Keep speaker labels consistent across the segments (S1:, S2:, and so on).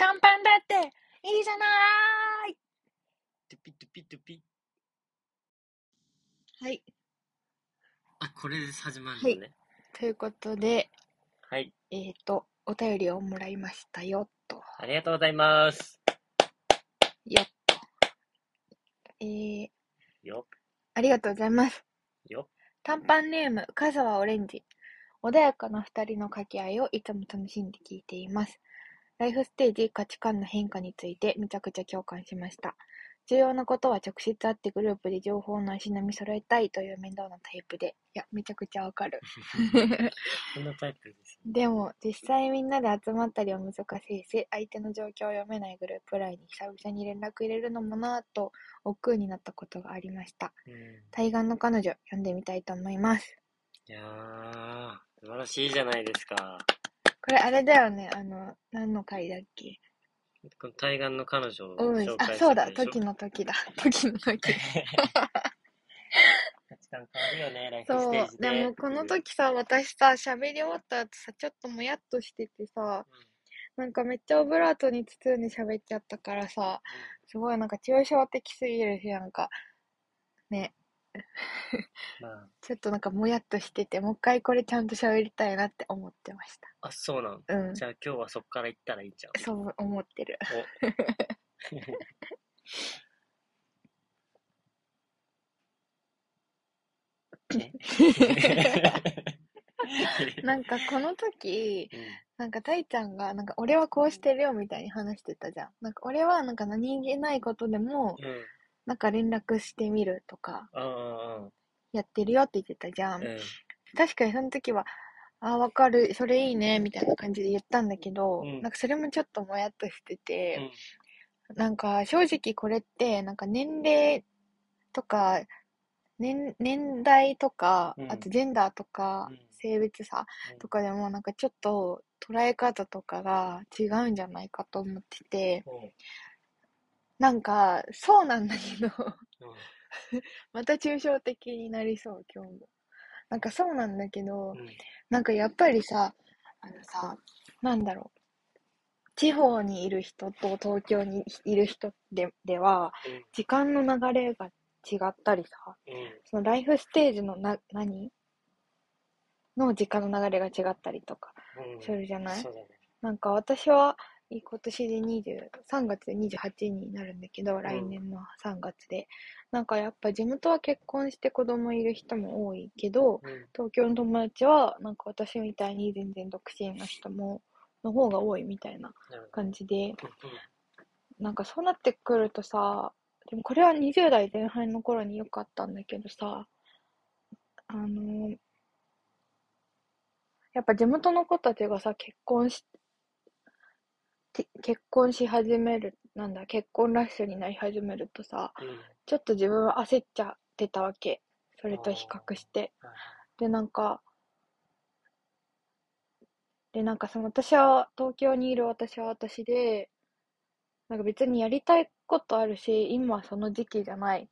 S1: 短パンだっていいじゃない
S2: トゥピトゥピトゥピ。
S1: はい。
S2: あ、これで始まるの
S1: はい
S2: ね。
S1: ということで、
S2: はい。
S1: えっ、と、お便りをもらいましたよ、と。
S2: ありがとうございます。
S1: よっと。えー、
S2: よ
S1: ありがとうございます。
S2: っ、よっ。
S1: 短パンネーム、香沢オレンジ。穏やかな二人の掛け合いをいつも楽しんで聞いています。ライフステージ、価値観の変化についてめちゃくちゃ共感しました。重要なことは直接会ってグループで情報の足並み揃えたいという面倒なタイプで。いや、めちゃくちゃわかる。
S2: こんなタイプですね。
S1: でも、実際みんなで集まったりは難しいし、相手の状況を読めないグループ LINE に久々に連絡入れるのもなぁと、億劫になったことがありました。
S2: うん。
S1: 対岸の彼女、読んでみたいと思います。
S2: いやー、素晴らしいじゃないですか。
S1: これあれだよね、あの、何の回だっけ？
S2: この対岸の彼女を
S1: うん。
S2: 紹、介
S1: あ、そうだ、時の時だ。時の時。
S2: 価値観変わるよね、ライフス
S1: そう
S2: テージ、で。
S1: でもこの時さ、私さ、喋り終わった後さ、ちょっともやっとしててさ、なんかめっちゃオブラートに包んで喋っちゃったからさ、すごいなんか抽象的すぎるし、なんか、ね、
S2: うん。まあ、
S1: ちょっとなんかもやっとしてて、もう一回これちゃんと喋りたいなって思ってまし
S2: あ、そうなん。
S1: た。うん。
S2: じゃあ今日はそっから行ったらいいじゃん。
S1: そう思ってる。なんかこの時、
S2: うん
S1: なんかたいちゃんが、なんか俺はこうしてるよみたいに話してたじゃん。なんか俺はなんか何気ないことでも、
S2: うん。
S1: なんか連絡してみるとか、
S2: あ
S1: やってるよって言ってたじゃ
S2: あ、
S1: ん。
S2: うん。
S1: 確かにその時は、ああ、わかる、それいいね、みたいな感じで言ったんだけど、
S2: うん。
S1: なんかそれもちょっともやっとして
S2: う
S1: て、
S2: ん。
S1: なんか正直これって、なんか年齢とか、年、年代とか、
S2: うん。
S1: あとジェンダーとか、
S2: うん。
S1: 性別差とかでもなんかちょっと捉え方とかが違うんじゃないかと思ってて、
S2: うん
S1: なんかそうなんだけど、
S2: うん。
S1: また抽象的になりそう、今日も。なんかそうなんだけど、
S2: うん。
S1: なんかやっぱりさ、あのさ、なんだろう。地方にいる人と東京にいる人ででは、時間の流れが違ったりさ、
S2: うん。
S1: そのライフステージのな、何？の時間の流れが違ったりとか
S2: うん。
S1: するじゃない、
S2: そうだね。
S1: なんか私は今年で20、3月で28になるんだけど、来年の3月で。なんかやっぱ地元は結婚して子供いる人も多いけど、
S2: うん。
S1: 東京の友達はなんか私みたいに全然独身の人も、の方が多いみたいな
S2: なるほど。
S1: 感じで、
S2: うん
S1: なんかそうなってくるとさ、でもこれは20代前半の頃によかったんだけどさ、あのやっぱ地元の子たちがさ、結婚し、て結婚し始める、なんだ、結婚ラッシュになり始めるとさ、
S2: うん。
S1: ちょっと自分は焦っちゃってたわけ。それと比較して。
S2: はい
S1: で、なんか、で、なんかその私は、東京にいる私は私で、なんか別にやりたいことあるし、今はその時期じゃない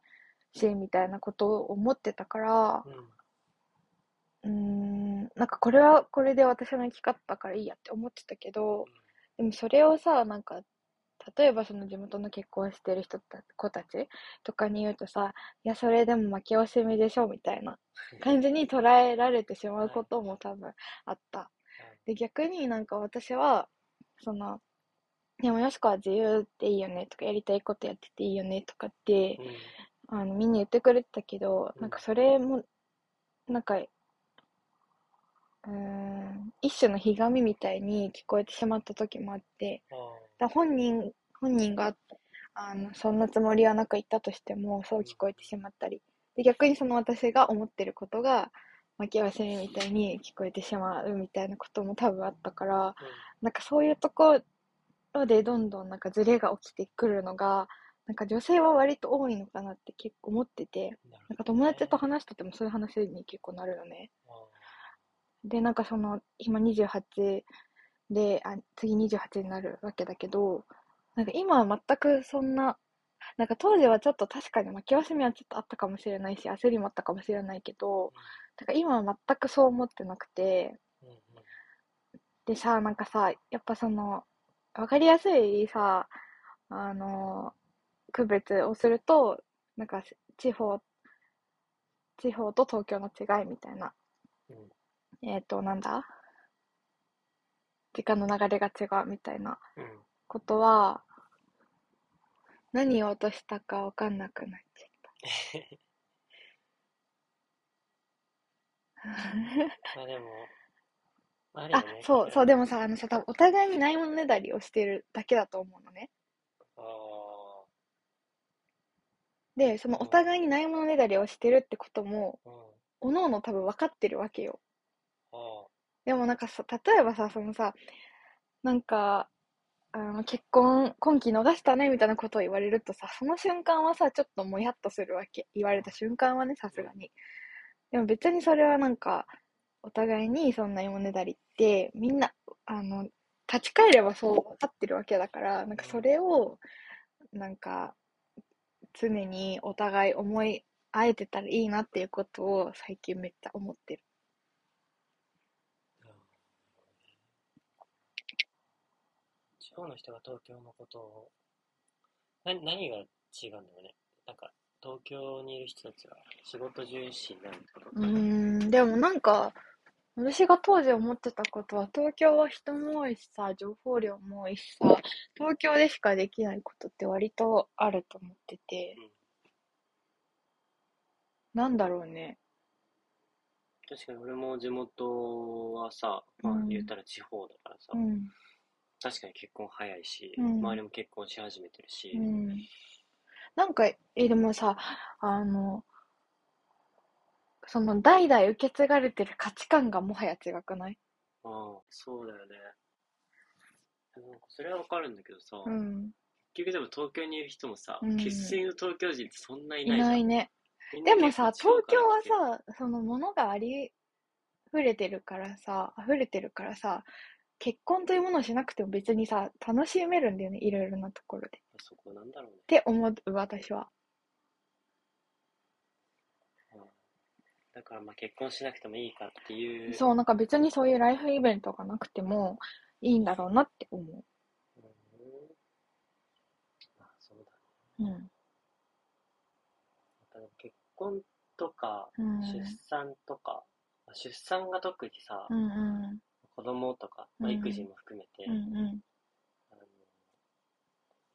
S1: し、みたいなことを思ってたから、
S2: うん。
S1: うーん、なんかこれはこれで私の生き方だからいいやって思ってたけど、でもそれをさ、なんか、例えばその地元の結婚してる人た子たちとかに言うとさ、いや、それでも負け惜しみでしょみたいな感じに捉えられてしまうことも多分あった。で、逆になんか私は、その、でもよしこは自由でいいよねとか、やりたいことやってていいよねとかって、
S2: うん。
S1: あの、みんな言ってくれてたけど、
S2: うん
S1: なんかそれも、なんか、うーん、一種のひがみみたいに聞こえてしまった時もあって、
S2: あ
S1: だ本人、本人が、あの、そんなつもりはなく言ったとしても、そう聞こえてしまったり。で、逆にその私が思ってることが、負け忘れみたいに聞こえてしまうみたいなことも多分あったから、なんかそういうところでどんどんなんかズレが起きてくるのが、なんか女性は割と多いのかなって結構思ってて、
S2: うんなる
S1: なんか友達と話しててもそういう話に結構なるよね。で、なんかその、今28で、あ、次28になるわけだけど、なんか今は全くそんな、なんか当時はちょっと確かに負け惜しみはちょっとあったかもしれないし、焦りもあったかもしれないけど、なんか今は全くそう思ってなくて、でさ、なんかさ、やっぱその、わかりやすいさ、あの、区別をすると、なんか地方、地方と東京の違いみたいな。
S2: うん
S1: えっ、と、なんだ？時間の流れが違うみたいな
S2: うん。
S1: ことは、何言おうとしたかわかんなくなっちゃった。
S2: まあでも、あるよ
S1: あ
S2: ね。、
S1: そう、そう、
S2: で。
S1: でもさ、あのさ、多分お互いにないものねだりをしてるだけだと思うのね。で、そのお互いにないものねだりをしてるってことも、
S2: うん。
S1: おのおの多分分かってるわけよ。でもなんかさ、例えばさ、そのさ、なんか、あの、結婚、今期逃したねみたいなことを言われるとさ、その瞬間はさ、ちょっともやっとするわけ。言われた瞬間はね、さすがに。でも別にそれはなんか、お互いにそんな芋ねだりって、みんな、あの、立ち返ればそう分かってるわけだから、なんかそれを、なんか、常にお互い思い合えてたらいいなっていうことを最近めっちゃ思ってる。
S2: 地方の人が東京のことを、な、何が違うんだろうね。なんか、東京にいる人たちは仕事重視になるってこと
S1: うーん、でもなんか、私が当時思ってたことは、東京は人も多いしさ、情報量も多いしさ、東京でしかできないことって割とあると思ってて、
S2: うん。
S1: なんだろうね。
S2: 確かに俺も地元はさ、まあ
S1: うん。
S2: 言ったら地方だからさ、
S1: うん、
S2: 確かに結婚早いし、
S1: うん
S2: 周りも結婚し始めてるし、
S1: うん。なんか、え、でもさ、あの、その代々受け継がれてる価値観がもはや違くない？
S2: ああ、そうだよね。なんかそれはわかるんだけどさ、
S1: うん。
S2: 結局でも東京にいる人もさ、
S1: うん
S2: 生粋の東京人ってそんない
S1: い
S2: ないじゃん。
S1: ないね。でもさ、東京はさ、そのものがありふれてるからさ、溢れてるからさ、結婚というものをしなくても別にさ、楽しめるんだよね、いろいろなところで。っ
S2: そこなんだろうね。
S1: て思う、私は。
S2: うんだからまあ結婚しなくてもいいかっていう。
S1: そう、なんか別にそういうライフイベントがなくてもいいんだろうなって思う。
S2: うん。まあそうだね。
S1: うん。
S2: 結婚とか、
S1: うん
S2: 出産とか、まあ出産が特にさ、
S1: うんうん。
S2: 子供とか、まあ、
S1: うん
S2: 育児も含めて、
S1: うんうん。
S2: あの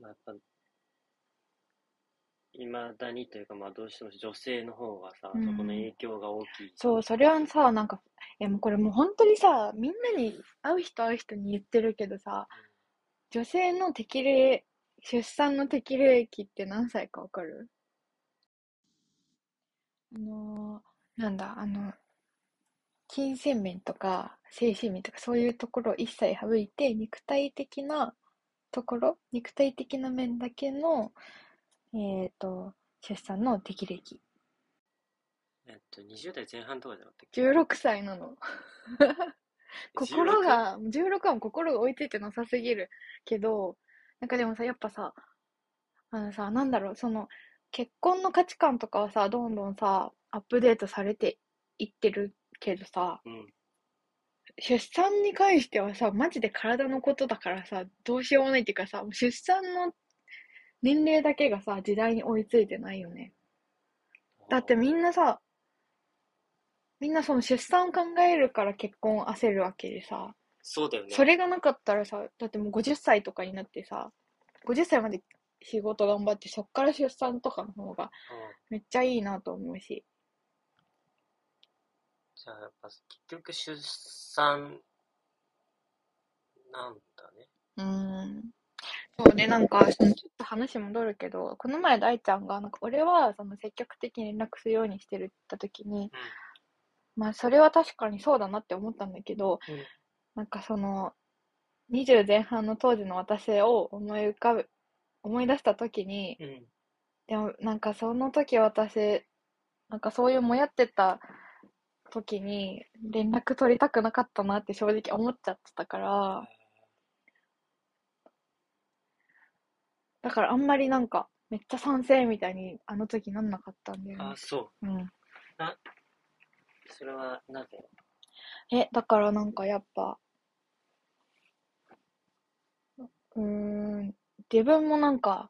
S2: まあ、やっぱ、いまだにというか、まあ、どうしても女性の方がさ、
S1: うん
S2: そこの影響が大きい。
S1: そう、それはさ、なんか、え、もうこれもう本当にさ、みんなに会う人会う人に言ってるけどさ、女性の適齢、出産の適齢期って何歳かわかる？あのーなんだ、あの、金銭面とか精神面とかそういうところを一切省いて、肉体的なところ、肉体的な面だけの、えっと、出産の適齢期。
S2: えっと、20代前半とかじゃなかったっけ
S1: ？16歳なの。心
S2: 16?
S1: が、16はもう心が追いついてなさすぎるけど、なんかでもさ、やっぱさ、あのさ、なんだろう、その、結婚の価値観とかはさ、どんどんさ、アップデートされていってるけどさ、
S2: うん。
S1: 出産に関してはさ、マジで体のことだからさ、どうしようもないっていうかさ、出産の年齢だけがさ、時代に追いついてないよね。だってみんなさ、みんなその出産を考えるから結婚を焦るわけでさ、
S2: そうだよね。
S1: それがなかったらさ、だってもう50歳とかになってさ、50歳まで仕事頑張って、そっから出産とかの方が
S2: うん
S1: めっちゃいいなと思うし。
S2: じゃあ、やっぱ、結局出産、なんだね。
S1: うーん。そうで、なんか、そのちょっと話戻るけど、この前大ちゃんが、なんか俺はその積極的に連絡するようにしてるって言った時に、まあそれは確かにそうだなって思ったんだけど、
S2: うん
S1: なんかその、20前半の当時の私を思い浮かぶ、思い出した時に、
S2: うん。うん。
S1: でもなんかその時私、なんかそういうもやってた時に連絡取りたくなかったなって正直思っちゃってたから、だからあんまりなんかめっちゃ賛成みたいにあの時なんなかったんだよね
S2: あ、。そう。
S1: うん。
S2: それは、なぜ？
S1: え、だからなんかやっぱ、うーん、自分もなんか、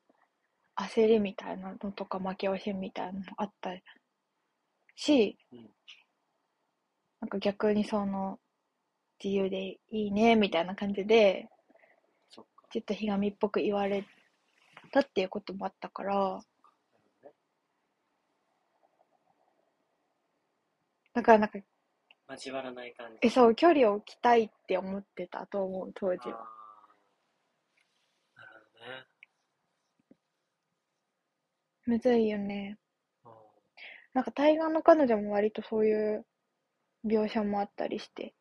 S1: 焦りみたいなのとか負け惜しみみたいなのもあったし、
S2: うん
S1: なんか逆にその、自由でいいね、みたいな感じで。ちょっとひがみっぽく言われたっていうこともあったから。だからなんか、
S2: 交わらない感じ。
S1: え、そう、距離を置きたいって思ってたと思う、当時は。
S2: なるほどね。
S1: むずいよね。
S2: うん
S1: なんか対岸の彼女も割とそういう描写もあったりして、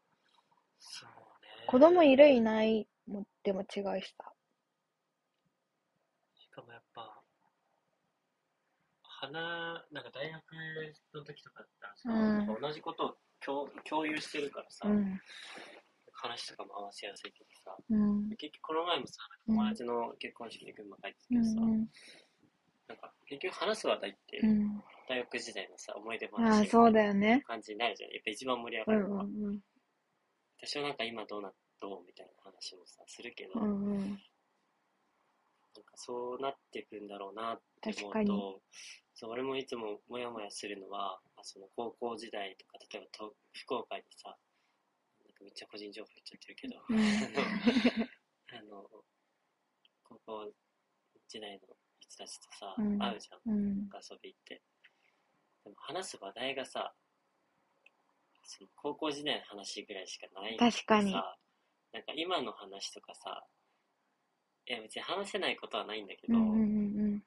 S2: そうね。
S1: 子供いるいないもでも違うしさ。
S2: しかもやっぱ、花、なんか大学の時とかだったらさ、
S1: うん
S2: 同じことを共共有してるからさ、
S1: うん。
S2: 話とかも合わせやすいけどさ、
S1: うん。
S2: 結局この前もさ、
S1: うん
S2: 友達の結婚式で群馬帰ってた
S1: う
S2: けどさ、
S1: ん。
S2: なんか結局話す話題って、
S1: うん。
S2: 大学時代のさ、思い出
S1: ああ、
S2: 話
S1: そう
S2: みたいな
S1: だよね。
S2: 感じになるじゃん。やっぱ一番盛り上がるのは。
S1: うんうん
S2: 私はなんか今どうな、どうみたいな話もさ、するけど、
S1: うん。うんうん。
S2: なんかそうなっていくんだろうなって思う
S1: 確かに
S2: と、そう俺もいつもモヤモヤするのは、まあその高校時代とか、例えばと福岡にさ、なんかめっちゃ個人情報言っちゃってるけど、
S1: うん
S2: あの、高校時代の人たちとさ、
S1: うん
S2: 会うじゃん。
S1: うん
S2: 遊び行って。でも話す話題がさ、その高校時代の話ぐらいしかない
S1: 確かに
S2: なんか今の話とかさ、いや別に話せないことはないんだけど、
S1: うんうん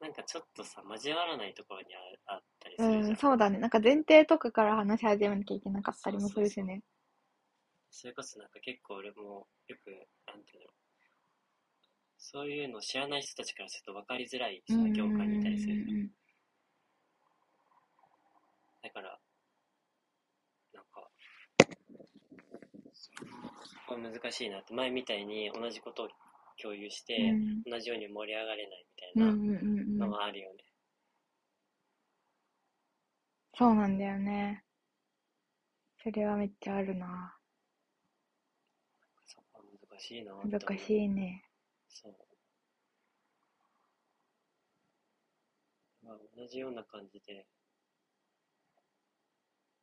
S2: なんかちょっとさ、交わらないところにああったりす
S1: うん。
S2: るじゃん。
S1: うん、そうだね。なんか前提とかから話し始めなきゃいけなかったりもするしね。
S2: それこそなんか結構俺もよく、なんていうの、そういうのを知らない人たちからすると分かりづらいさ、業界にいたりする。だから、なんか、そこは難しいなって、前みたいに同じことを共有して、
S1: うん
S2: 同じように盛り上がれないみたいなの
S1: うん。
S2: はあるよね。
S1: そうなんだよね。それはめっちゃあるな。
S2: そこは難しいな
S1: 難しいね。
S2: そう。まあ、同じような感じで、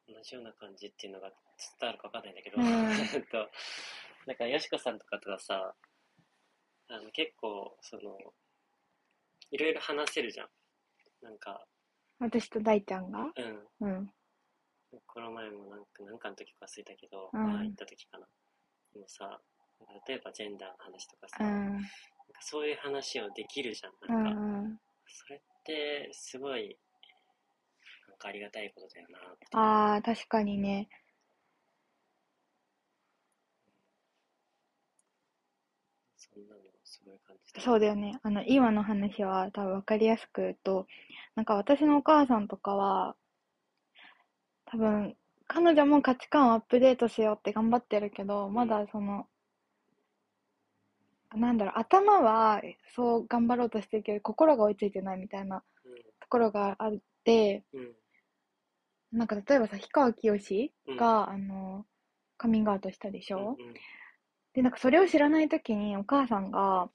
S2: 同じような感じっていうのが伝わるかわかんないんだけど、
S1: うん
S2: えっと、なんか、よしこさんとかとはさ、あの、結構、その、いろいろ話せるじゃん。なんか、
S1: 私と大ちゃんが？
S2: うん。
S1: うん。
S2: この前もなんか、なんかの時か忘れたけど、
S1: うん
S2: まあ行った時かな。でもさ、例えばジェンダーの話とかさ、
S1: う
S2: なん
S1: ん。
S2: かそういう話をできるじゃん。
S1: う
S2: なんか、
S1: んうん。
S2: それってすごいなんかありがたいことだよなって
S1: ああ、確かにね。
S2: そんなのすごい感じた
S1: そうだよね。あの、今の話は多分分かりやすく言うと、なんか私のお母さんとかは、多分、彼女も価値観をアップデートしようって頑張ってるけど、まだその、なんだろう、頭はそう頑張ろうとしてるけど、心が追いついてないみたいなところがあって、
S2: うん。うん
S1: なんか例えばさ、氷川きよしが、あの、カミングアウトしたでしょ、
S2: うんうん
S1: で、なんかそれを知らないときにお母さんが、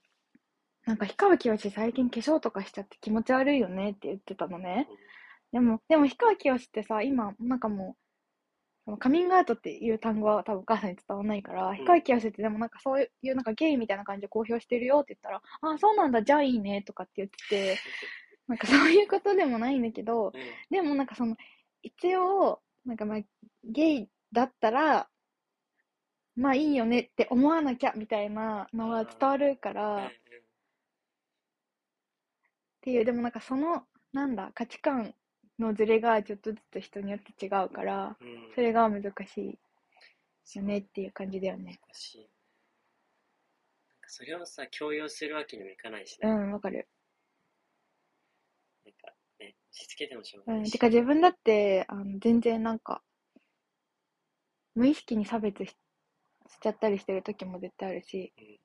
S1: なんか氷川きよし最近化粧とかしちゃって気持ち悪いよねって言ってたのね。でも、でも氷川きよしってさ、今、なんかもう、カミングアウトっていう単語は多分お母さんに伝わらないから、氷川きよしってでもなんかそういうなんかゲイみたいな感じで公表してるよって言ったら、ああ、そうなんだ、じゃあいいねとかって言ってて、なんかそういうことでもないんだけど、
S2: うん。
S1: でもなんかその、一応、なんかまあ、ゲイだったら、まあいいよねって思わなきゃみたいなのが伝わるか
S2: うん
S1: ら、っていう、でもなんかその、なんだ、価値観のズレがちょっとずつ人によって違うから、
S2: うん。うん
S1: それが難しいよねっていう感じだよね。
S2: 難しい。なんかそれをさ強要するわけにもいかないしね、
S1: うん、わかる。
S2: なんかね押し付けてもしょう
S1: うん、
S2: がないし、
S1: てか自分だって、あの、全然なんか、無意識に差別ししちゃったりしてる時も絶対あるし、
S2: うん。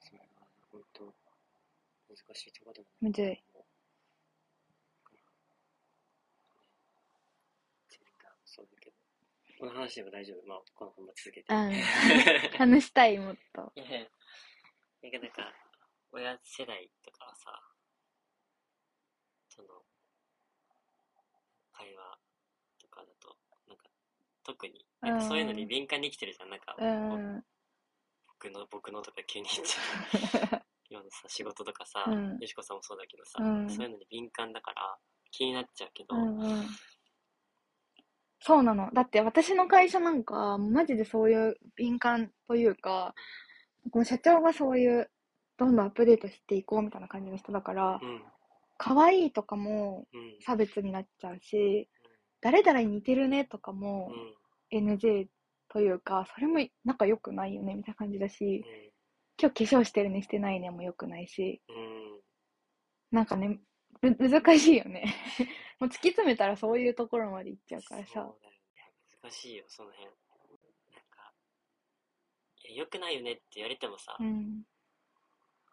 S2: それは本当難しいところでも
S1: むずい。
S2: ジェンダーもそうだけどこの話でも大丈夫まあ、このまま続けて。
S1: うん 話したい、もっと。
S2: いやいや、なんかなんか、親世代とかはさ、その、会話とかだと、なんか、特に、なんかそういうのに敏感に生きてるじゃん。なんか、
S1: うん。
S2: 僕の、僕のとか急に言っちゃう。今のさ、仕事とかさ、
S1: うん
S2: よしこさんもそうだけどさ、
S1: うん
S2: そういうのに敏感だから、気になっちゃうけど、
S1: うんうん。そうなの。だって私の会社なんか、マジでそういう敏感というか、この社長がそういう、どんどんアップデートしていこうみたいな感じの人だから
S2: う、ん、
S1: 可愛いとかも
S2: うん、
S1: 差別になっちゃうし、誰々に似てるねとかも
S2: うん、
S1: NG というか、それも仲良くないよねみたいな感じだし、
S2: うん、
S1: 今日化粧してるねしてないねも良くないし、
S2: うん、
S1: なんかね、む難しいよね。もう突き詰めたらそういうところまで行っちゃうからさ。
S2: そうだよね。難しいよ、その辺。なんか、いや、良くないよねって言われてもさ
S1: う、ん。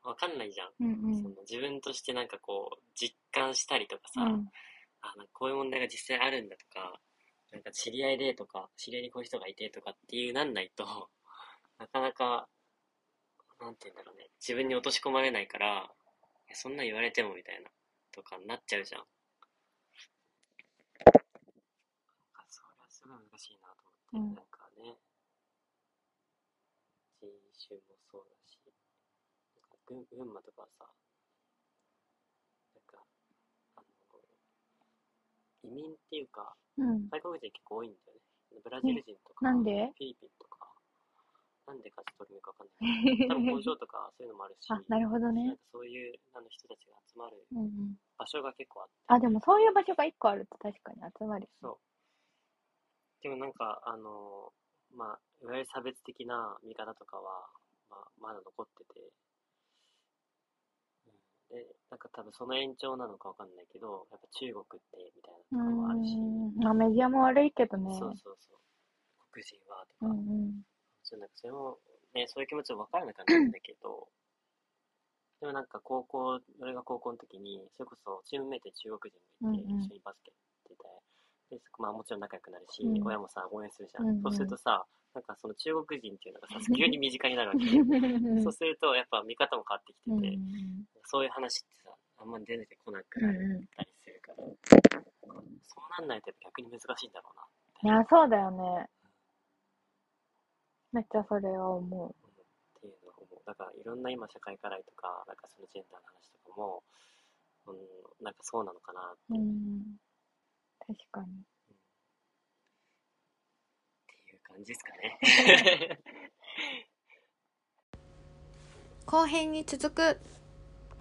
S2: わかんないじゃん。
S1: うんうん。
S2: その自分としてなんかこう、実感したりとかさ、
S1: うん
S2: あ、なんかこういう問題が実際あるんだとか、なんか知り合いでとか、知り合いにこういう人がいてとかっていうなんないと、なかなか、なんて言うんだろうね、自分に落とし込まれないから、そんなん言われてもみたいな、とかになっちゃうじゃん。それはすごい難しいなと思って、
S1: うん
S2: なんかね、人種もそうだし、なんか群群馬とかはさ、なんか、あの、移民っていうか、
S1: うん。
S2: 外国人結構多いんだよね。ブラジル人とか、
S1: なんで？
S2: フィリピンとか、なんでかちょっとよくわかんないけど、多分工場とかそういうのもあるし、
S1: あ、なるほどね
S2: か。そういうあの人たちが集まる。場所が結構あって、
S1: あ、でもそういう場所が一個あると確かに集まる。
S2: そう。でもなんか、あの、まあ、いわゆる差別的な見方とかは、まあ、まだ残ってて、うん、で、なんか多分その延長なのかわかんないけど、やっぱ中国って、みたいな
S1: う
S2: とかもあるし、
S1: ん。まあメディアも悪いけどね。
S2: そうそうそう。黒人はとか、
S1: うんうん。
S2: そうなんかそれも、ね、そういう気持ちも分からなくはないんだけど、でもなんか高校、俺が高校の時に、それこそチームメイトに中国人がいて、一緒にバスケやってて、で、まあもちろん仲良くなるし、
S1: うん。
S2: 親もさ、応援するじゃん。
S1: うんうん。
S2: そうするとさ、なんかその中国人っていうのがさ、急に身近になるわけ。そうすると、やっぱ見方も変わってきてて、
S1: うんうん
S2: そういう話ってさ、あんま出てこなくなったりするから、そうなんないと逆に難しいんだろうな、
S1: いや、そうだよね。めっちゃそれは思う。
S2: っていうのを思う。だからいろんな今社会課題とか、なんかそのジェンダーの話とかも、うん、なんかそうなのかなって
S1: うん。確かに。
S2: っていう感じですかね。
S1: 後編に続く